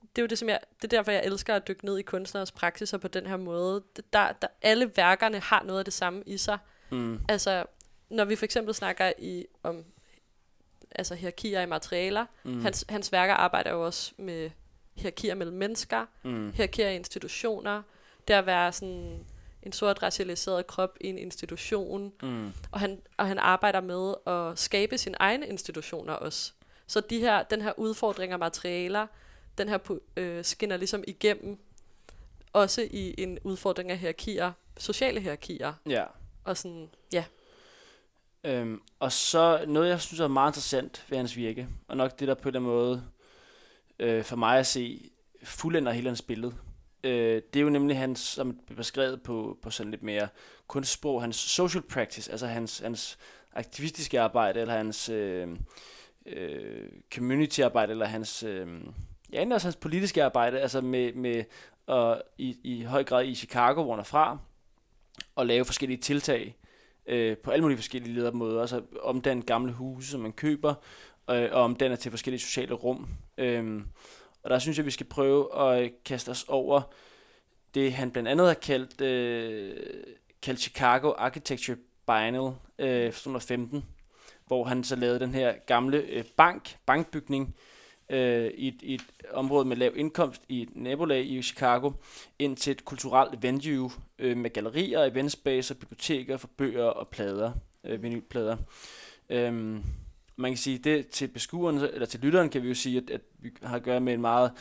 det er jo det, som jeg, det er derfor, jeg elsker at dykke ned i kunstneres praksiser på den her måde. Der, der, alle værkerne har noget af det samme i sig. Mm. Altså, når vi for eksempel snakker i, om altså hierarkier i materialer, Mm. hans, hans værker arbejder jo også med hierarkier mellem mennesker, mm. hierarkier i institutioner, det at være sådan en sort racialiseret krop i en institution, Mm. og han, og han arbejder med at skabe sine egne institutioner også. Så de her, den her udfordring af materialer, den her øh, skinner ligesom igennem, også i en udfordring af hierarkier, sociale hierarkier, Ja. og sådan, ja. Øhm, og så noget, jeg synes er meget interessant ved hans virke, og nok det, der på en eller anden måde øh, for mig at se fuldender hele hans billede, øh, det er jo nemlig hans, som det beskrevet på, på sådan lidt mere kunstsprog, hans social practice, altså hans, hans aktivistiske arbejde, eller hans øh, øh, community arbejde, eller hans, øh, ja, også hans politiske arbejde, altså med, med og i, i høj grad i Chicago, hvor han er fra, og lave forskellige tiltag, øh, på alle mulige forskellige ledermåder. Altså omdanne gamle huse, som man køber, øh, og omdanner til forskellige sociale rum. Øh, og der synes jeg, vi skal prøve at kaste os over det, han blandt andet har kaldt, øh, kaldt Chicago Architecture Biennial øh, 2015, hvor han så lavede den her gamle øh, bank, bankbygning, øh, i, et, i et område med lav indkomst i et nabolag i Chicago, ind til et kulturelt venue øh, med gallerier, eventspacer, biblioteker for bøger og plader, øh, vinylplader. Øhm, man kan sige, det til beskueren, eller til lytteren kan vi jo sige, at, at vi har at gøre med en meget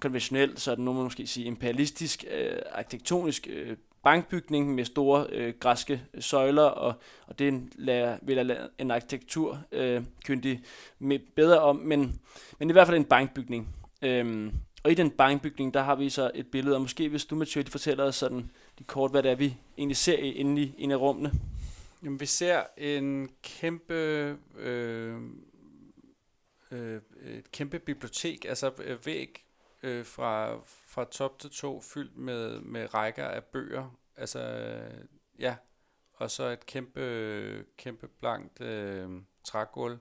konventionel, så er det nogen måske sige imperialistisk, øh, arkitektonisk øh, bankbygning med store øh, græske søjler, og, og det er en, vil jeg en arkitektur øh, kyndig med bedre om, men, men i hvert fald en bankbygning. Øhm, og i den bankbygning, der har vi så et billede, og måske hvis du, Mathieu, fortæller os sådan lige kort, hvad det er, vi egentlig ser i- inde i en af rummene. Jamen, vi ser en kæmpe, øh, øh, et kæmpe bibliotek, altså øh, væg øh, fra, fra top til to, fyldt med, med rækker af bøger. Altså, øh, ja, og så et kæmpe, kæmpe blankt øh, trægulv,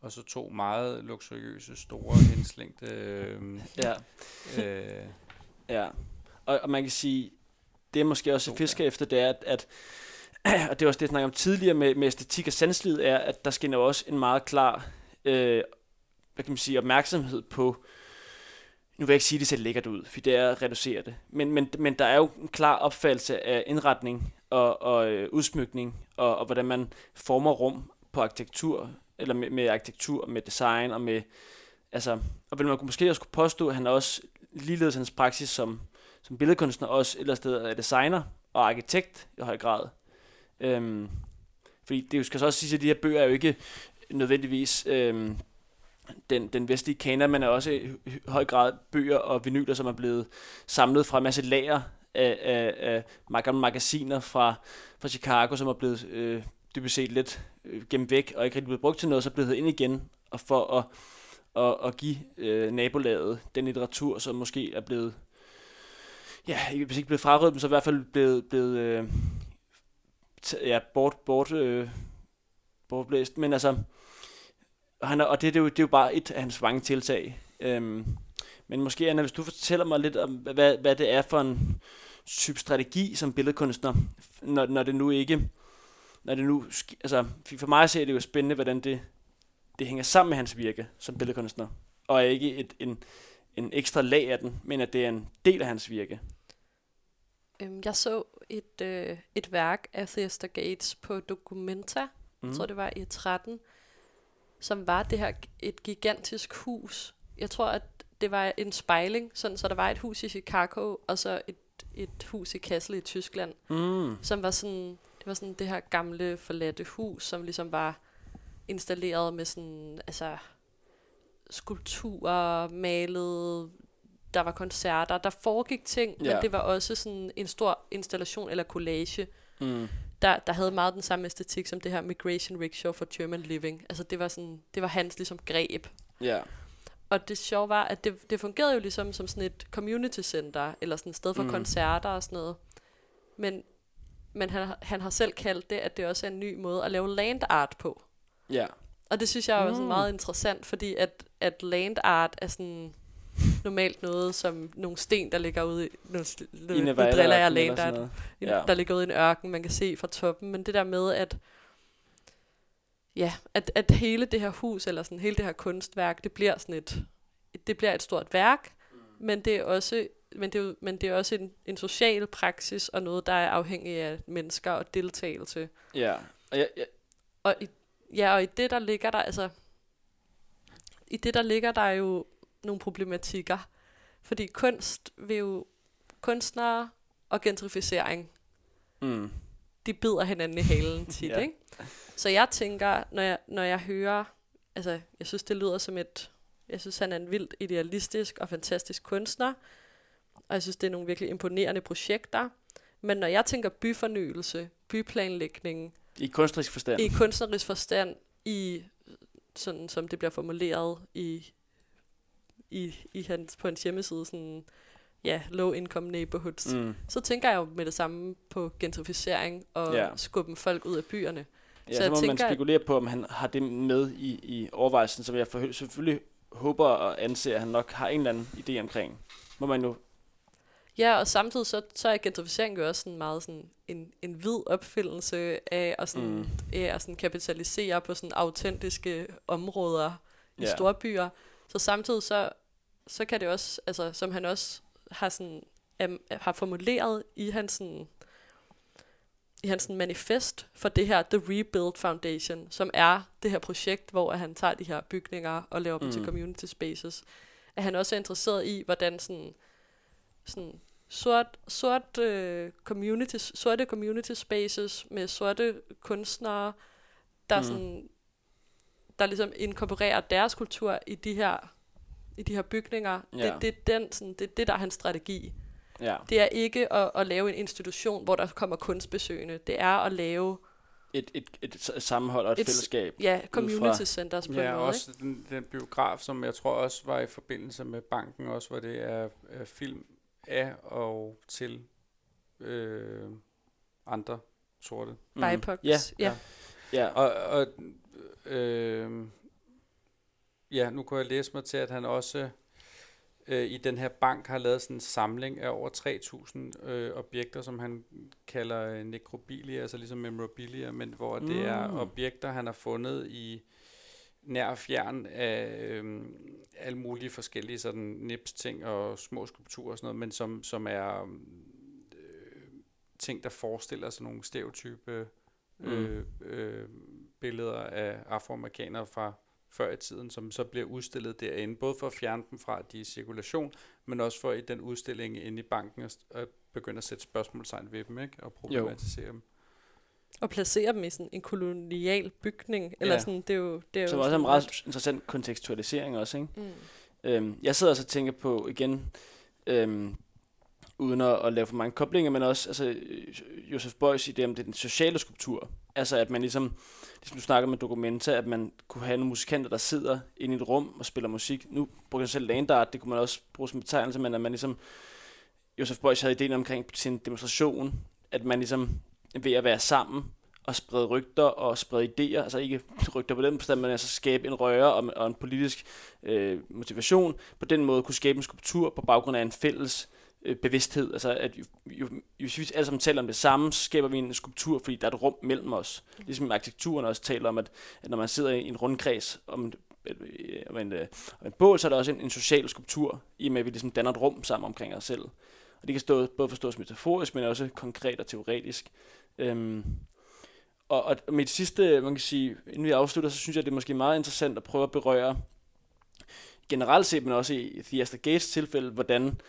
og så to meget luksuriøse, store, henslængte øh, Ja. øh, Ja, og, og man kan sige, det er måske også To, fisker efter, det er, at, at og det er også det, jeg snakkede om tidligere med, med æstetik og sandsliv, er, at der skinner også en meget klar, øh, hvad kan man sige, opmærksomhed på, nu vil jeg ikke sige, at det ser lækkert ud, for det er at reducere det, men, men, men der er jo en klar opfattelse af indretning og, og øh, udsmykning, og, og hvordan man former rum på arkitektur, eller med, med arkitektur, med design og med, altså, og vil man måske også kunne påstå, at han også ligeledes hans praksis som, som billedkunstner også et eller andet sted er designer og arkitekt i høj grad. Øhm, fordi det skal så også sige, at de her bøger er jo ikke nødvendigvis øhm, den, den vestlige kanon, men er også i høj grad bøger og vinyler, som er blevet samlet fra en masse lager af, af, af gamle magasiner fra, fra Chicago, som er blevet øh, dybest set lidt øh, gemt væk og ikke rigtig blevet brugt til noget, så er blevet ind igen og for at, at, at give øh, nabolaget den litteratur, som måske er blevet ja, hvis ikke blevet frarøvet, men så i hvert fald blevet, blevet øh, t- ja, bort, bort, øh, bortblæst. Men altså, han er, og det, det, er jo, det er jo bare et af hans mange tiltag. Øhm, men måske, Anna, hvis du fortæller mig lidt om, hvad, hvad det er for en type strategi som billedkunstner, når, når det nu ikke, når det nu, altså, for mig ser det jo spændende, hvordan det, det hænger sammen med hans virke som billedkunstner, og ikke et, en, en ekstra lag af den, men at det er en del af hans virke. Øhm, jeg så et, øh, et værk af Thester Gates på Documenta, mm. jeg tror det var i 13, som var det her et gigantisk hus. Jeg tror, at det var en spejling, sådan, så der var et hus i Chicago, og så et, et hus i Kassel i Tyskland, Mm. som var sådan, det var sådan det her gamle forladte hus, som ligesom var installeret med sådan, altså, skulpturer, malet, der var koncerter, der foregik ting, Ja. men det var også sådan en stor installation eller collage, Mm. Der, der havde meget den samme æstetik som det her Migration Rickshaw for German Living. Altså det var sådan, det var hans ligesom greb. Ja. Og det sjove var, at det, det fungerede jo ligesom som sådan et community center, eller sådan et sted for Mm. koncerter og sådan noget. Men, men han, han har selv kaldt det, at det også er en ny måde at lave land art på. Ja. Og det synes jeg var sådan Mm. meget interessant, fordi at, at land art er sådan... normalt noget som nogle sten, der ligger ude i... Nu, nu Nevada driller jeg sådan der, Ja. der ligger ude i en ørken, man kan se fra toppen. Men det der med, at ja, at, at hele det her hus, eller sådan hele det her kunstværk, det bliver sådan et, det bliver et stort værk, men det er også, men det er, men det er også en, en social praksis, og noget, der er afhængig af mennesker og deltagelse. Ja. Og jeg, jeg, Og i, ja, og i det, der ligger der, altså, i det, der ligger der jo nogle problematikker. Fordi kunst vil jo, kunstnere og gentrificering, mm, de bider hinanden i halen tit, Ja. ikke? Så jeg tænker, når jeg, når jeg hører, altså, jeg synes, det lyder som et, jeg synes, han er en vildt idealistisk og fantastisk kunstner, og jeg synes, det er nogle virkelig imponerende projekter. Men når jeg tænker byfornyelse, byplanlægning, I kunstnerisk forstand. i kunstnerisk forstand, i sådan som det bliver formuleret i, i, i hans, på hans hjemmeside, sådan, ja, low income neighborhoods, mm. Så tænker jeg jo med det samme på gentrificering og Ja. ja. skubben folk ud af byerne. Ja, Så så, jeg må man tænker, at- spekulere på, om han har det med i, i overvejelsen, som jeg for, selvfølgelig håber og anser, at han nok har en eller anden idé omkring. Må man jo... Ja, og samtidig så, så er gentrificering jo også sådan meget sådan en, en hvid opfindelse af at, sådan, Mm. af at sådan kapitalisere på sådan autentiske områder i Ja. store byer. Så samtidig så, så kan det også, altså som han også har, sådan, um, har formuleret i hans, sådan, i hans sådan manifest for det her The Rebuild Foundation, som er det her projekt, hvor han tager de her bygninger og laver dem Mm. til community spaces, at han også er interesseret i, hvordan sådan, sådan sort, sort, uh, community, sorte community spaces med sorte kunstnere, der, mm. sådan, der ligesom inkorporerer deres kultur i de her, i de her bygninger. Ja. Det, det, er den, sådan, det, det der er hans strategi. Ja, Det er ikke at, at lave en institution, hvor der kommer kunstbesøgende. Det er at lave et, et, et, et sammenhold og et, Et fællesskab. ja, fra- community centers på en Ja, måde. også den, den biograf, som jeg tror også var i forbindelse med banken, også hvor det er, er film af og til øh, andre sorte. Mm. ikke? BIPOCs. Ja, ja. ja. Og, og øh, ja, nu kunne jeg læse mig til, at han også øh, i den her bank har lavet sådan en samling af over 3.000 øh, objekter, som han kalder øh, nekrobilia, altså ligesom memorabilia, men hvor det er Mm. objekter, han har fundet i nær og fjern af øh, alle mulige forskellige sådan nips-ting og små skulpturer og sådan noget, men som, som er øh, ting, der forestiller sådan nogle stereotype øh, øh, billeder af afroamerikanere fra før i tiden, som så bliver udstillet derinde, både for at fjerne dem fra, at de er i cirkulation, men også for i den udstilling inde i banken at, at begynde at sætte spørgsmålstegn ved dem, ikke? og problematisere dem. Og placere dem i sådan en kolonial bygning. Eller Ja. sådan, det er jo, det er Som jo også er en ret interessant kontekstualisering også, ikke? Mm. Øhm, jeg sidder også og tænker på igen, øhm, uden at, at lave for mange koblinger, men også altså, Josef Beuys idé om det, den sociale skulptur. Altså at man ligesom, ligesom du snakker med dokumenter, at man kunne have nogle musikanter, der sidder inde i et rum og spiller musik. Nu bruger jeg selv landart, det kunne man også bruge som betegnelse, men at man ligesom, Josef Beuys havde ideen omkring sin demonstration, at man ligesom ved at være sammen og sprede rygter og sprede idéer, altså ikke rygter på den forstand, men altså skabe en røre og, og en politisk øh, motivation, på den måde kunne skabe en skulptur på baggrund af en fælles øh, Øh, bevidsthed. Altså, at jo, jo, hvis vi alle sammen taler om det samme, skaber vi en skulptur, fordi der er et rum mellem os. Ligesom arkitekturen også taler om, at, at når man sidder i en rundkreds om, øh, om, en, øh, om en bål, så er der også en, en social skulptur, i og med at vi ligesom danner et rum sammen omkring os selv. Og det kan stå, både forstås metaforisk, men også konkret og teoretisk. Øhm, og, og mit sidste, man kan sige, inden vi afslutter, så synes jeg, det er måske meget interessant at prøve at berøre generelt set, men også i Theaster Gates tilfælde, hvordan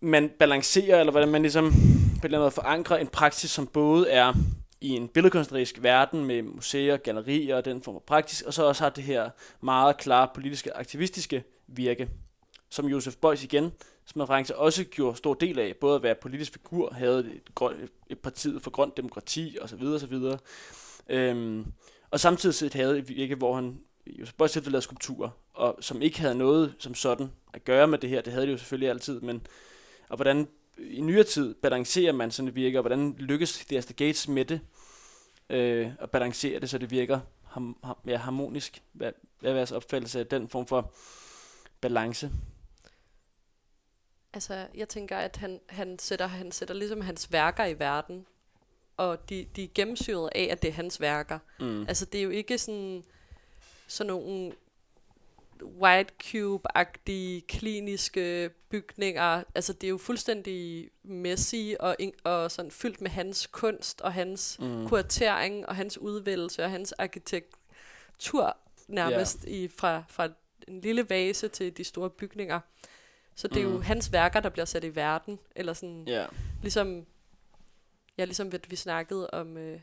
man balancerer, eller hvordan man ligesom på en eller anden måde forankrer en praksis, som både er i en billedkunstnerisk verden med museer, gallerier og den form for praksis, og så også har det her meget klare politiske, aktivistiske virke, som Josef Beuys igen, som reference også gjorde stor del af, både at være politisk figur, havde et, grøn, et parti for grønt demokrati osv. osv. Øhm, og samtidig set havde et virke, hvor han Josef Beuys selv lavede skulpturer, og som ikke havde noget som sådan at gøre med det her. Det havde det jo selvfølgelig altid, men og hvordan i nyere tid balancerer man sådan et virke, og hvordan lykkes Theaster Gates med det, øh, at balancere det, så det virker ham, ham, mere harmonisk. Hvad, hvad er jeres opfattelse af den form for balance? Altså, jeg tænker, at han, han, sætter, han sætter ligesom hans værker i verden, og de, de er gennemsyret af, at det er hans værker. Mm. Altså, det er jo ikke sådan, sådan nogle white cube-agtige kliniske bygninger. Altså, det er jo fuldstændig messy og, og sådan fyldt med hans kunst og hans Mm. kuratering og hans udvælgelse og hans arkitektur nærmest i, fra, fra en lille vase til de store bygninger. Så det er jo Mm. hans værker, der bliver sat i verden. Eller sådan, Ja. ligesom, ja, ligesom vi, vi snakkede om uh,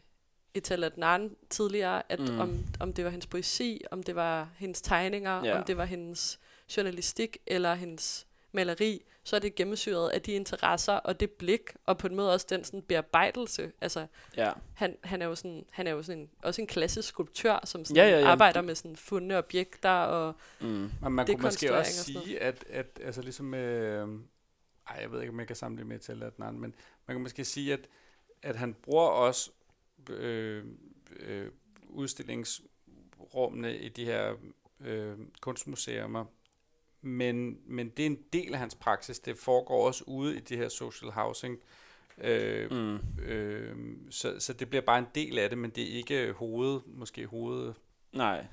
Itala Adnan tidligere, at Mm. om, om det var hendes poesi, om det var hendes tegninger, Ja. om det var hendes journalistik eller hendes maleri, så er det gennemsyret af de interesser og det blik, og på en måde også den sådan bearbejdelse. Altså, Ja. han, han er jo sådan, han er jo sådan en, også en klassisk skulptør, som sådan Ja, ja, ja. arbejder med sådan fundne objekter og Mm. Man kunne måske også sige, at, at altså ligesom øh, ej, jeg ved ikke, om jeg kan sammenligne med til at men man kan måske sige, at, at han bruger også øh, øh, udstillingsrummene i de her øh, kunstmuseer, men, men det er en del af hans praksis. Det foregår også ude i de her social housing. Øh, Mm. øh, så, så det bliver bare en del af det, men det er ikke hoved, måske hovedtingen. Nej.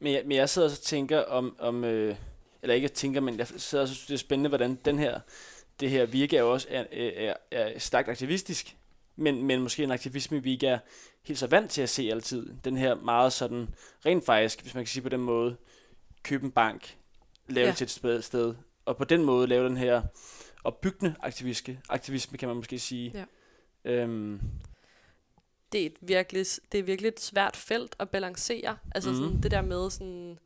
Men jeg, men jeg sidder og tænker om, om øh, eller ikke tænker, men jeg sidder og synes, det er spændende, hvordan den her, det her virke er jo også er, er, er stærkt aktivistisk, men, men måske en aktivisme, vi ikke er helt så vant til at se altid. Den her meget sådan, rent faktisk, hvis man kan sige på den måde, købe en bank, lave ja. Det til et sted, og på den måde lave den her opbyggende aktiviske, aktivisme, kan man måske sige. Ja. Øhm, det er, et virkelig, det er virkelig et svært felt at balancere. Altså Mhm. mm. sådan, det der med sådan,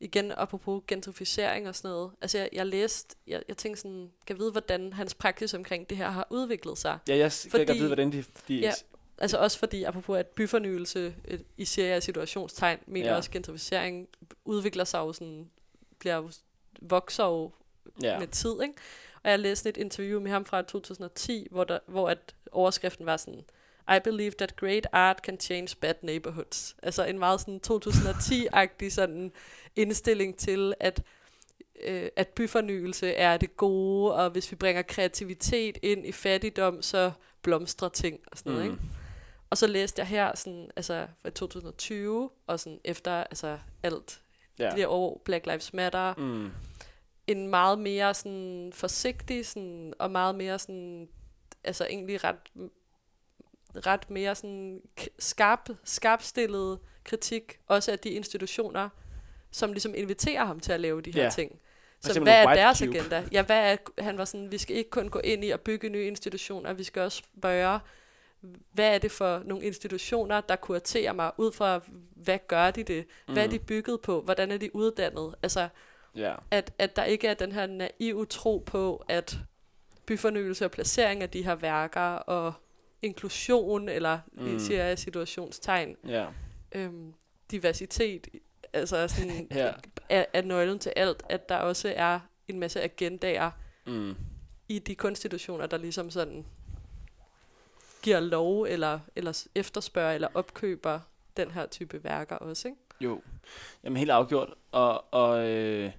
igen apropos gentrificering og sådan noget. Altså jeg, jeg læste, jeg, jeg tænkte sådan, kan jeg vide, hvordan hans praksis omkring det her har udviklet sig. ja, jeg kan Fordi- ikke vide, hvordan de... de Ja. Altså også fordi, apropos at byfornyelse øh, i serie af situationstegn, mener Ja. også gentrificering udvikler sig jo sådan, bliver jo, vokser jo ja. med tid, ikke? Og jeg læste et interview med ham fra 2010, hvor, der, hvor at overskriften var sådan, I believe that great art can change bad neighborhoods. Altså en meget sådan 2010-agtig sådan indstilling til, at, øh, at byfornyelse er det gode, og hvis vi bringer kreativitet ind i fattigdom, så blomstrer ting og sådan noget, Mm. ikke? Og så læste jeg her sådan, altså fra 2020, og sådan efter altså alt ja. det år, Black Lives Matter, Mm. en meget mere sådan forsigtig sådan, og meget mere sådan, altså egentlig ret, ret mere sådan skarp, skarpstillet kritik, også af de institutioner, som ligesom inviterer ham til at lave de her Ja. ting. Så hvad er deres Cube. agenda? Ja, hvad er, han var sådan, vi skal ikke kun gå ind i at bygge nye institutioner, vi skal også spørge, hvad er det for nogle institutioner, der kuraterer mig ud fra, hvad gør de det? Hvad er Mm. de bygget på? Hvordan er de uddannet? Altså, Ja. at, at der ikke er den her naive tro på, at byfornyelse og placering af de her værker og inklusion, eller Mm. siger jeg situationstegn, Ja. øhm, diversitet, altså sådan, Ja. er, er nøglen til alt, at der også er en masse agendaer Mm. i de konstitutioner, der ligesom sådan giver lov, eller, eller efterspørger, eller opkøber den her type værker også, ikke? Jo, jamen helt afgjort. Og, og øh,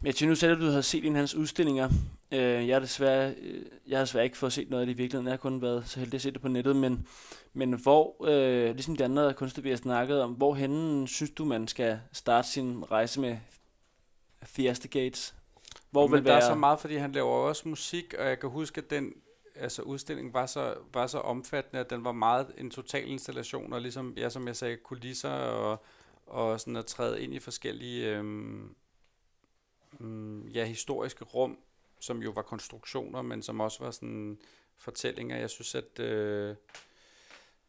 men jeg nu selv, at du havde set en af hans udstillinger. Øh, jeg har desværre, øh, jeg har desværre ikke fået set noget af det i virkeligheden. Jeg har kun været så heldig at se det på nettet. Men, men hvor, øh, ligesom de andre kunstnere, vi har snakket om, hvor henne synes du, man skal starte sin rejse med Fiesta Gates? Hvor Men vil der være... er så meget, fordi han laver også musik, og jeg kan huske, at den altså udstilling var så, var så omfattende, at den var meget en total installation, og ligesom, ja, som jeg sagde, kulisser og, og sådan at træde ind i forskellige øhm, mm, ja, historiske rum, som jo var konstruktioner, men som også var sådan fortællinger. Jeg synes, at øh,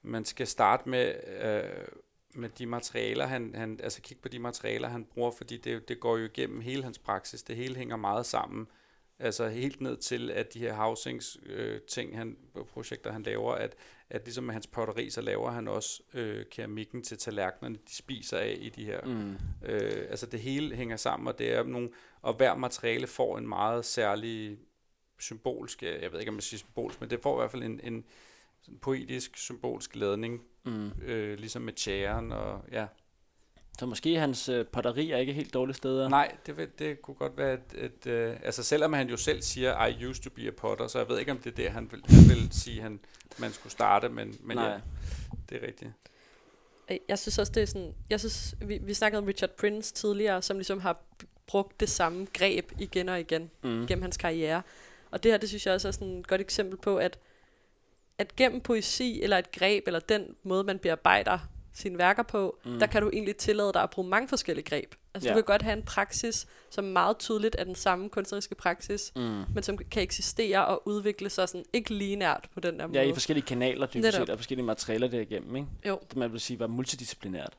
man skal starte med, øh, med de materialer, han, han, altså kigge på de materialer, han bruger, fordi det, det går jo igennem hele hans praksis. Det hele hænger meget sammen. Altså helt ned til, at de her housings øh, ting, han, projekter han laver, at, at ligesom med hans potteri, så laver han også øh, keramikken til tallerkenerne, de spiser af i de her. Mm. Øh, altså det hele hænger sammen, og det er nogle, og hver materiale får en meget særlig symbolsk, jeg ved ikke om man siger symbolsk, men det får i hvert fald en, en sådan poetisk, symbolsk ladning, Mm. øh, ligesom med tjæren og ja. Så måske hans øh, potteri er ikke helt dårlige steder. Nej, det, vil, det kunne godt være et, et øh, altså selvom han jo selv siger, I used to be a potter, så jeg ved ikke, om det er det, han vil, han vil sige, han, man skulle starte, men, men Nej. ja, det er rigtigt. Jeg synes også, det er sådan... Jeg synes, vi, vi snakkede om Richard Prince tidligere, som ligesom har brugt det samme greb igen og igen Mm. gennem hans karriere. Og det her, det synes jeg også er sådan et godt eksempel på, at, at gennem poesi, eller et greb, eller den måde, man bearbejder sine værker på, Mm. der kan du egentlig tillade dig at bruge mange forskellige greb. Altså Ja. du kan godt have en praksis, som meget tydeligt er den samme kunstneriske praksis, Mm. men som kan eksistere og udvikle sig sådan ikke linært på den der måde. Ja, i forskellige kanaler, dybest set, og forskellige materialer derigennem, ikke? Jo. Det man vil sige var multidisciplinært.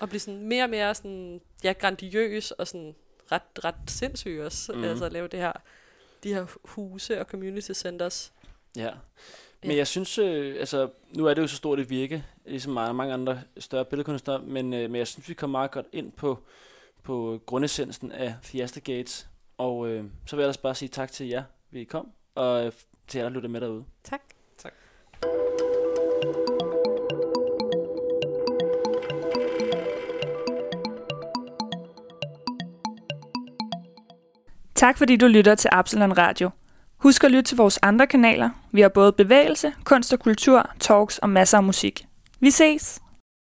og blive sådan mere og mere sådan, ja, grandiøs og sådan ret, ret sindssyg også. Mm. Altså at lave det her, de her huse og community centers. Ja. Men jeg synes, øh, altså, nu er det jo så stort et virke, ligesom mange, mange andre større billedkunstnere, men, øh, men jeg synes, vi kom meget godt ind på, på grundessensen af Fiesta Gates. Og øh, så vil jeg ellers bare sige tak til jer, vi kom, og øh, til jer, der lytter med derude. Tak. Tak fordi du lytter til Absalon Radio. Husk at lytte til vores andre kanaler. Vi har både bevægelse, kunst og kultur, talks og masser af musik. Vi ses!